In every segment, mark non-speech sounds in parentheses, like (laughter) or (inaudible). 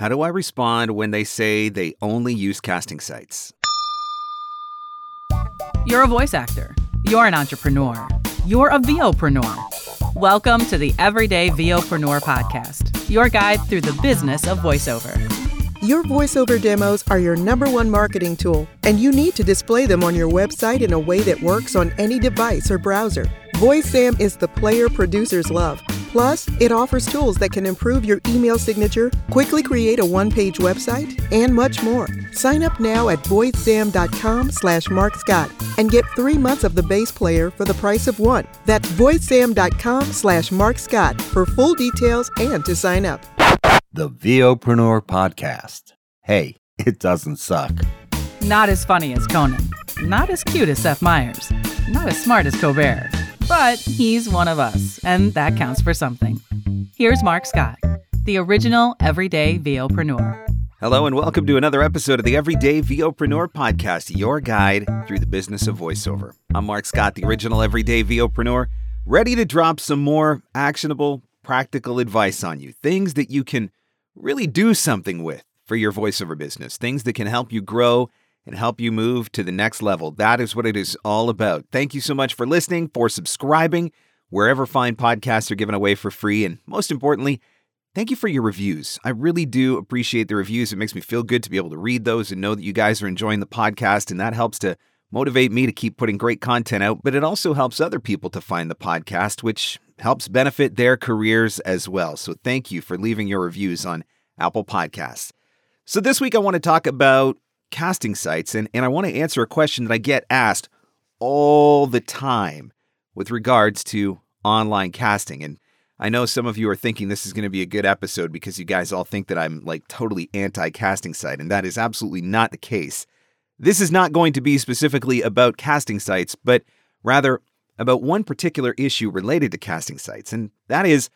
How do I respond when they say they only use casting sites? You're a voice actor. You're an entrepreneur. You're a VOpreneur. Welcome to the Everyday VOpreneur podcast, your guide through the business of voiceover. Your voiceover demos are your number one marketing tool, and you need to display them on your website in a way that works on any device or browser. VoiceZam is the player producers love. Plus, it offers tools that can improve your email signature, quickly create a one-page website, and much more. Sign up now at voicezam.com slash marcscott and get three months of the base player for the price of one. That's voicezam.com slash marcscott for full details and to sign up. The VOpreneur Podcast. Hey, (laughs) it doesn't suck. Not as funny as Conan. Not as cute as Seth Meyers. Not as smart as Colbert. But he's one of us, and that counts for something. Here's Marc Scott, the original everyday VOpreneur. Hello, and welcome to another episode of the Everyday VOpreneur podcast, your guide through the business of voiceover. I'm Marc Scott, the original Everyday VOpreneur, ready to drop some more actionable, practical advice on you. Things that you can really do something with for your voiceover business, things that can help you grow and help you move to the next level. That is what it is all about. Thank you so much for listening, for subscribing, wherever fine podcasts are given away for free, and most importantly, thank you for your reviews. I really do appreciate the reviews. It makes me feel good to be able to read those and know that you guys are enjoying the podcast, and that helps to motivate me to keep putting great content out, but it also helps other people to find the podcast, which helps benefit their careers as well. So thank you for leaving your reviews on Apple Podcasts. So this week I want to talk about casting sites, and, and I want to answer a question that I get asked all the time with regards to online casting. And I know some of you are thinking this is going to be a good episode because you guys all think that I'm like totally anti casting site, and that is absolutely not the case. This is not going to be specifically about casting sites, but rather about one particular issue related to casting sites, and that is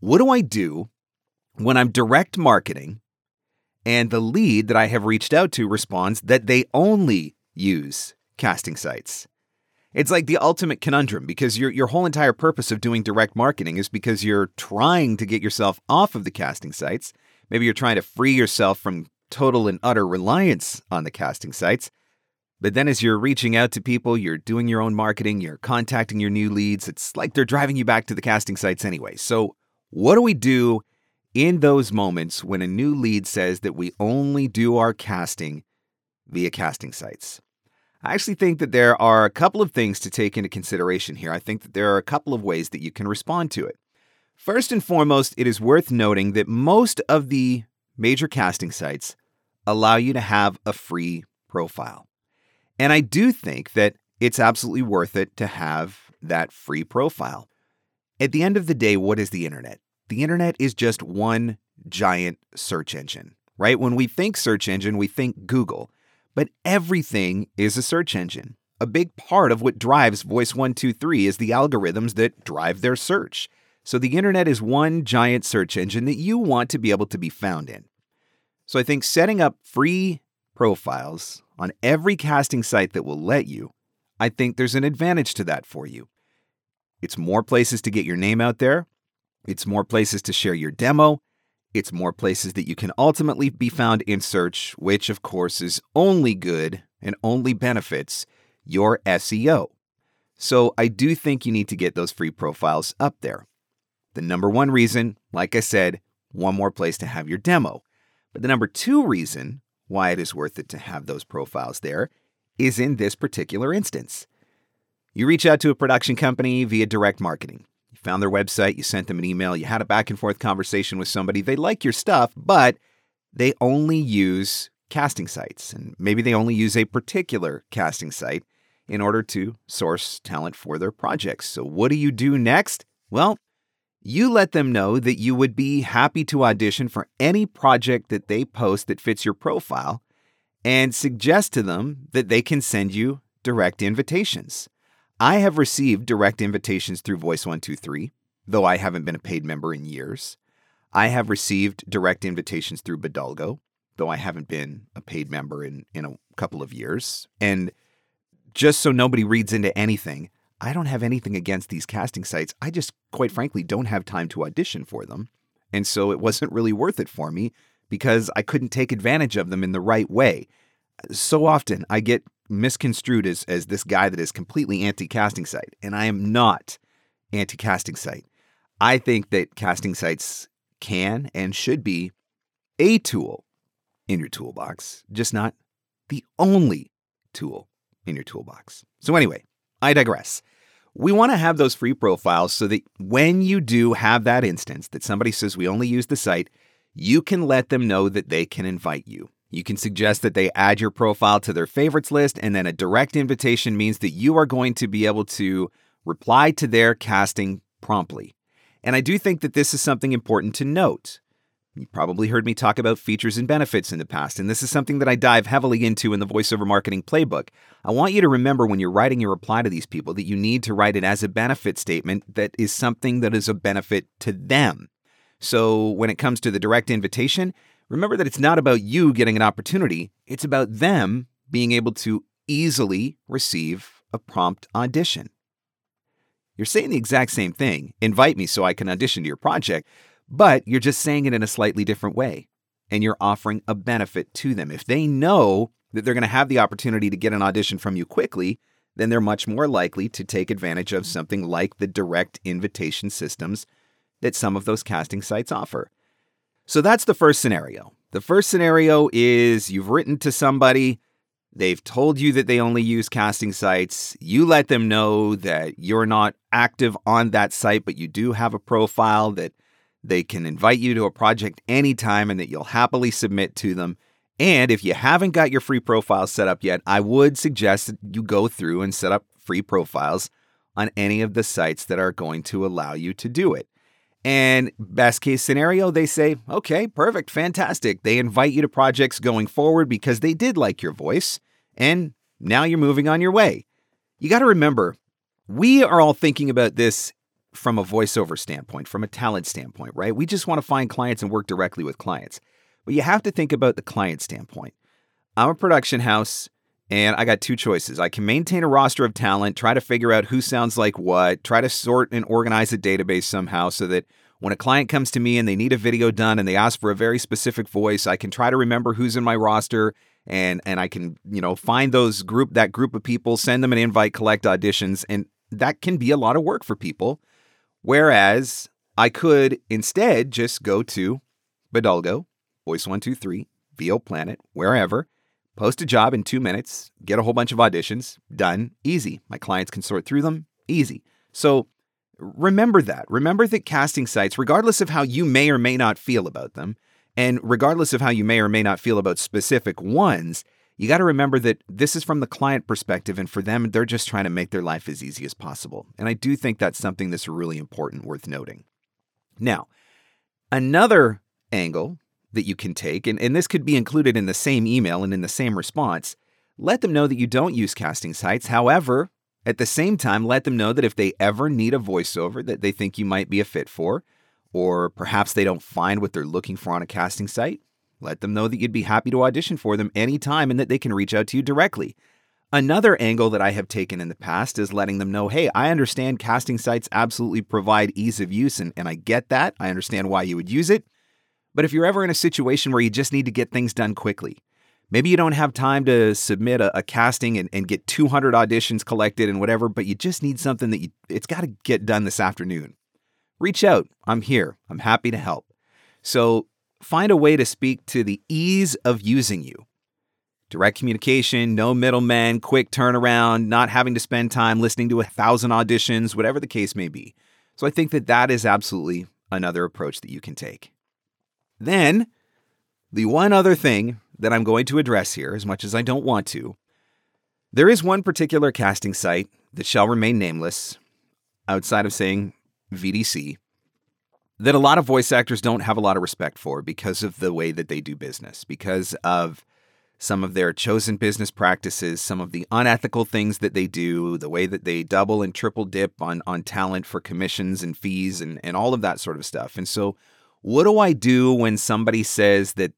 what do I do when I'm direct marketing and the lead that I have reached out to responds that they only use casting sites. It's like the ultimate conundrum because your, your whole entire purpose of doing direct marketing is because you're trying to get yourself off of the casting sites. Maybe you're trying to free yourself from total and utter reliance on the casting sites. But then as you're reaching out to people, you're doing your own marketing, you're contacting your new leads, it's like they're driving you back to the casting sites anyway. So, what do we do in those moments when a new lead says that we only do our casting via casting sites. I actually think that there are a couple of things to take into consideration here. I think that there are a couple of ways that you can respond to it. First and foremost, it is worth noting that most of the major casting sites allow you to have a free profile. And I do think that it's absolutely worth it to have that free profile. At the end of the day, what is the internet? The internet is just one giant search engine, right? When we think search engine, we think Google, but everything is a search engine. A big part of what drives Voice 123 is the algorithms that drive their search. So the internet is one giant search engine that you want to be able to be found in. So I think setting up free profiles on every casting site that will let you, I think there's an advantage to that for you. It's more places to get your name out there. It's more places to share your demo. It's more places that you can ultimately be found in search, which of course is only good and only benefits your SEO. So I do think you need to get those free profiles up there. The number one reason, like I said, one more place to have your demo. But the number two reason why it is worth it to have those profiles there is in this particular instance. You reach out to a production company via direct marketing found their website, you sent them an email, you had a back and forth conversation with somebody. They like your stuff, but they only use casting sites. And maybe they only use a particular casting site in order to source talent for their projects. So, what do you do next? Well, you let them know that you would be happy to audition for any project that they post that fits your profile and suggest to them that they can send you direct invitations. I have received direct invitations through Voice123, though I haven't been a paid member in years. I have received direct invitations through Bodalgo, though I haven't been a paid member in, in a couple of years. And just so nobody reads into anything, I don't have anything against these casting sites. I just, quite frankly, don't have time to audition for them. And so it wasn't really worth it for me because I couldn't take advantage of them in the right way. So often I get misconstrued as, as this guy that is completely anti casting site, and I am not anti casting site. I think that casting sites can and should be a tool in your toolbox, just not the only tool in your toolbox. So, anyway, I digress. We want to have those free profiles so that when you do have that instance that somebody says we only use the site, you can let them know that they can invite you. You can suggest that they add your profile to their favorites list, and then a direct invitation means that you are going to be able to reply to their casting promptly. And I do think that this is something important to note. You probably heard me talk about features and benefits in the past, and this is something that I dive heavily into in the voiceover marketing playbook. I want you to remember when you're writing your reply to these people that you need to write it as a benefit statement that is something that is a benefit to them. So when it comes to the direct invitation, remember that it's not about you getting an opportunity, it's about them being able to easily receive a prompt audition. You're saying the exact same thing invite me so I can audition to your project, but you're just saying it in a slightly different way. And you're offering a benefit to them. If they know that they're going to have the opportunity to get an audition from you quickly, then they're much more likely to take advantage of something like the direct invitation systems that some of those casting sites offer. So that's the first scenario. The first scenario is you've written to somebody, they've told you that they only use casting sites. You let them know that you're not active on that site, but you do have a profile that they can invite you to a project anytime and that you'll happily submit to them. And if you haven't got your free profile set up yet, I would suggest that you go through and set up free profiles on any of the sites that are going to allow you to do it. And best case scenario, they say, okay, perfect, fantastic. They invite you to projects going forward because they did like your voice, and now you're moving on your way. You got to remember, we are all thinking about this from a voiceover standpoint, from a talent standpoint, right? We just want to find clients and work directly with clients. But you have to think about the client standpoint. I'm a production house and I got two choices. I can maintain a roster of talent, try to figure out who sounds like what, try to sort and organize a database somehow so that when a client comes to me and they need a video done and they ask for a very specific voice, I can try to remember who's in my roster and and I can, you know, find those group that group of people, send them an invite, collect auditions and that can be a lot of work for people. Whereas I could instead just go to Bodalgo, Voice123, VO Planet, wherever, post a job in two minutes, get a whole bunch of auditions, done, easy. My clients can sort through them, easy. So remember that. Remember that casting sites, regardless of how you may or may not feel about them, and regardless of how you may or may not feel about specific ones, you got to remember that this is from the client perspective, and for them, they're just trying to make their life as easy as possible. And I do think that's something that's really important, worth noting. Now, another angle that you can take, and, and this could be included in the same email and in the same response, let them know that you don't use casting sites. However, at the same time, let them know that if they ever need a voiceover that they think you might be a fit for, or perhaps they don't find what they're looking for on a casting site, let them know that you'd be happy to audition for them anytime and that they can reach out to you directly. Another angle that I have taken in the past is letting them know hey, I understand casting sites absolutely provide ease of use, and, and I get that. I understand why you would use it. But if you're ever in a situation where you just need to get things done quickly, maybe you don't have time to submit a, a casting and, and, get 200 auditions collected and whatever, but you just need something that you, it's got to get done this afternoon. Reach out. I'm here. I'm happy to help. So find a way to speak to the ease of using you. Direct communication, no middlemen, quick turnaround, not having to spend time listening to a thousand auditions, whatever the case may be. So I think that that is absolutely another approach that you can take. Then, the one other thing that I'm going to address here, as much as I don't want to, there is one particular casting site that shall remain nameless, outside of saying VDC, that a lot of voice actors don't have a lot of respect for because of the way that they do business, because of some of their chosen business practices, some of the unethical things that they do, the way that they double and triple dip on, on talent for commissions and fees and, and all of that sort of stuff. And so, what do I do when somebody says that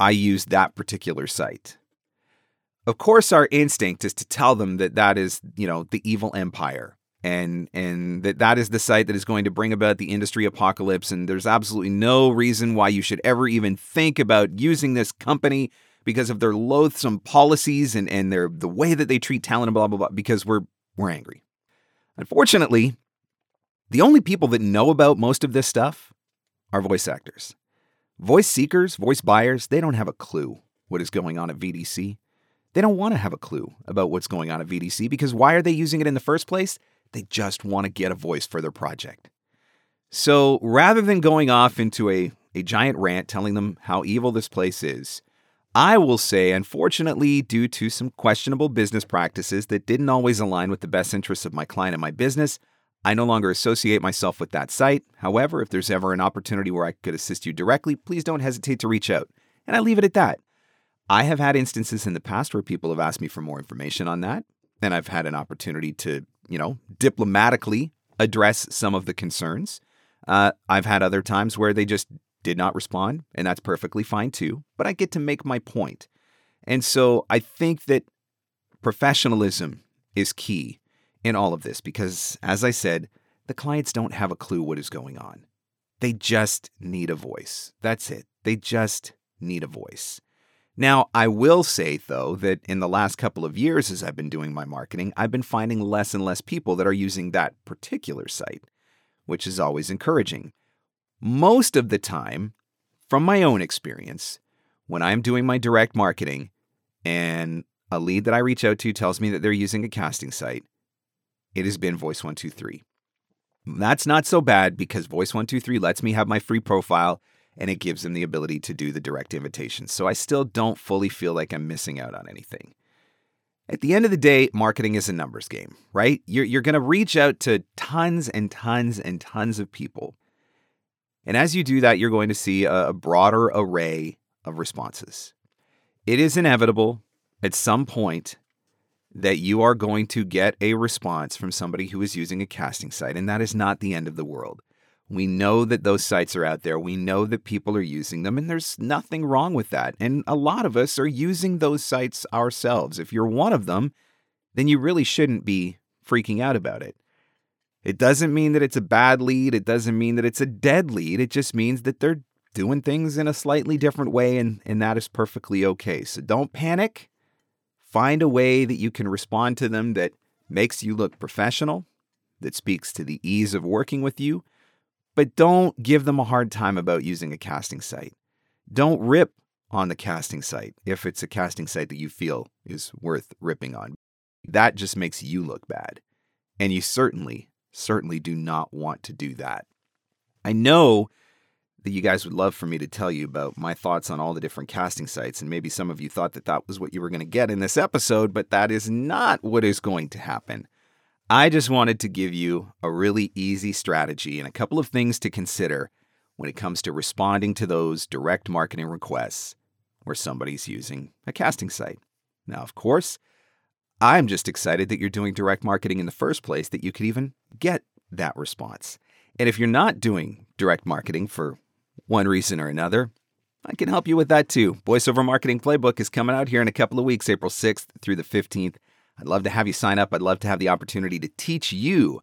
I use that particular site? Of course, our instinct is to tell them that that is, you know, the evil empire and and that that is the site that is going to bring about the industry apocalypse and there's absolutely no reason why you should ever even think about using this company because of their loathsome policies and and their the way that they treat talent and blah blah blah because we're we're angry. Unfortunately, the only people that know about most of this stuff are voice actors. Voice seekers, voice buyers, they don't have a clue what is going on at VDC. They don't want to have a clue about what's going on at VDC because why are they using it in the first place? They just want to get a voice for their project. So rather than going off into a, a giant rant telling them how evil this place is, I will say, unfortunately, due to some questionable business practices that didn't always align with the best interests of my client and my business, I no longer associate myself with that site. However, if there's ever an opportunity where I could assist you directly, please don't hesitate to reach out. And I leave it at that. I have had instances in the past where people have asked me for more information on that, and I've had an opportunity to, you know, diplomatically address some of the concerns. Uh, I've had other times where they just did not respond, and that's perfectly fine too. But I get to make my point. And so I think that professionalism is key in all of this because, as I said, the clients don't have a clue what is going on. They just need a voice. That's it. They just need a voice. Now, I will say, though, that in the last couple of years, as I've been doing my marketing, I've been finding less and less people that are using that particular site, which is always encouraging. Most of the time, from my own experience, when I'm doing my direct marketing and a lead that I reach out to tells me that they're using a casting site, it has been Voice123. That's not so bad because Voice123 lets me have my free profile and it gives them the ability to do the direct invitations. So I still don't fully feel like I'm missing out on anything. At the end of the day, marketing is a numbers game, right? You're, you're going to reach out to tons and tons and tons of people. And as you do that, you're going to see a, a broader array of responses. It is inevitable at some point that you are going to get a response from somebody who is using a casting site, and that is not the end of the world. We know that those sites are out there. We know that people are using them, and there's nothing wrong with that. And a lot of us are using those sites ourselves. If you're one of them, then you really shouldn't be freaking out about it. It doesn't mean that it's a bad lead. It doesn't mean that it's a dead lead. It just means that they're doing things in a slightly different way, and, and that is perfectly okay. So don't panic. Find a way that you can respond to them that makes you look professional, that speaks to the ease of working with you, but don't give them a hard time about using a casting site. Don't rip on the casting site if it's a casting site that you feel is worth ripping on. That just makes you look bad. And you certainly certainly do not want to do that. I know that you guys would love for me to tell you about my thoughts on all the different casting sites, and maybe some of you thought that that was what you were going to get in this episode, but that is not what is going to happen. I just wanted to give you a really easy strategy and a couple of things to consider when it comes to responding to those direct marketing requests where somebody's using a casting site. Now, of course, I'm just excited that you're doing direct marketing in the first place, that you could even get that response. And if you're not doing direct marketing for one reason or another, I can help you with that too. VoiceOver Marketing Playbook is coming out here in a couple of weeks, April 6th through the 15th. I'd love to have you sign up. I'd love to have the opportunity to teach you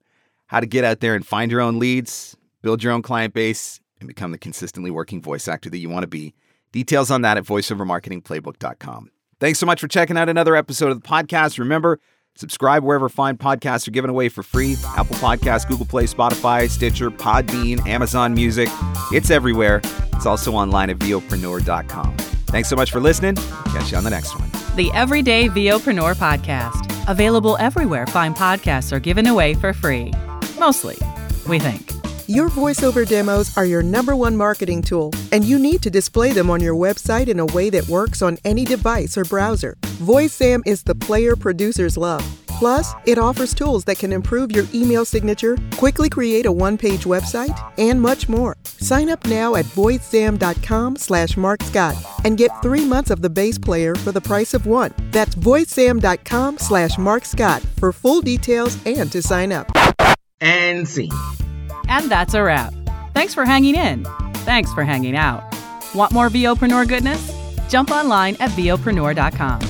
how to get out there and find your own leads, build your own client base, and become the consistently working voice actor that you want to be. Details on that at voiceovermarketingplaybook.com. Thanks so much for checking out another episode of the podcast. Remember, subscribe wherever fine podcasts are given away for free Apple Podcasts, Google Play, Spotify, Stitcher, Podbean, Amazon Music. It's everywhere. It's also online at VOpreneur.com. Thanks so much for listening. Catch you on the next one. The Everyday VOpreneur Podcast. Available everywhere fine podcasts are given away for free. Mostly, we think. Your voiceover demos are your number one marketing tool, and you need to display them on your website in a way that works on any device or browser. VoiceZam is the player producers love. Plus, it offers tools that can improve your email signature, quickly create a one-page website, and much more. Sign up now at voicezam.com slash marcscott and get three months of the base player for the price of one. That's voicezam.com slash marcscott for full details and to sign up. And see. And that's a wrap. Thanks for hanging in. Thanks for hanging out. Want more VOpreneur goodness? Jump online at VOpreneur.com.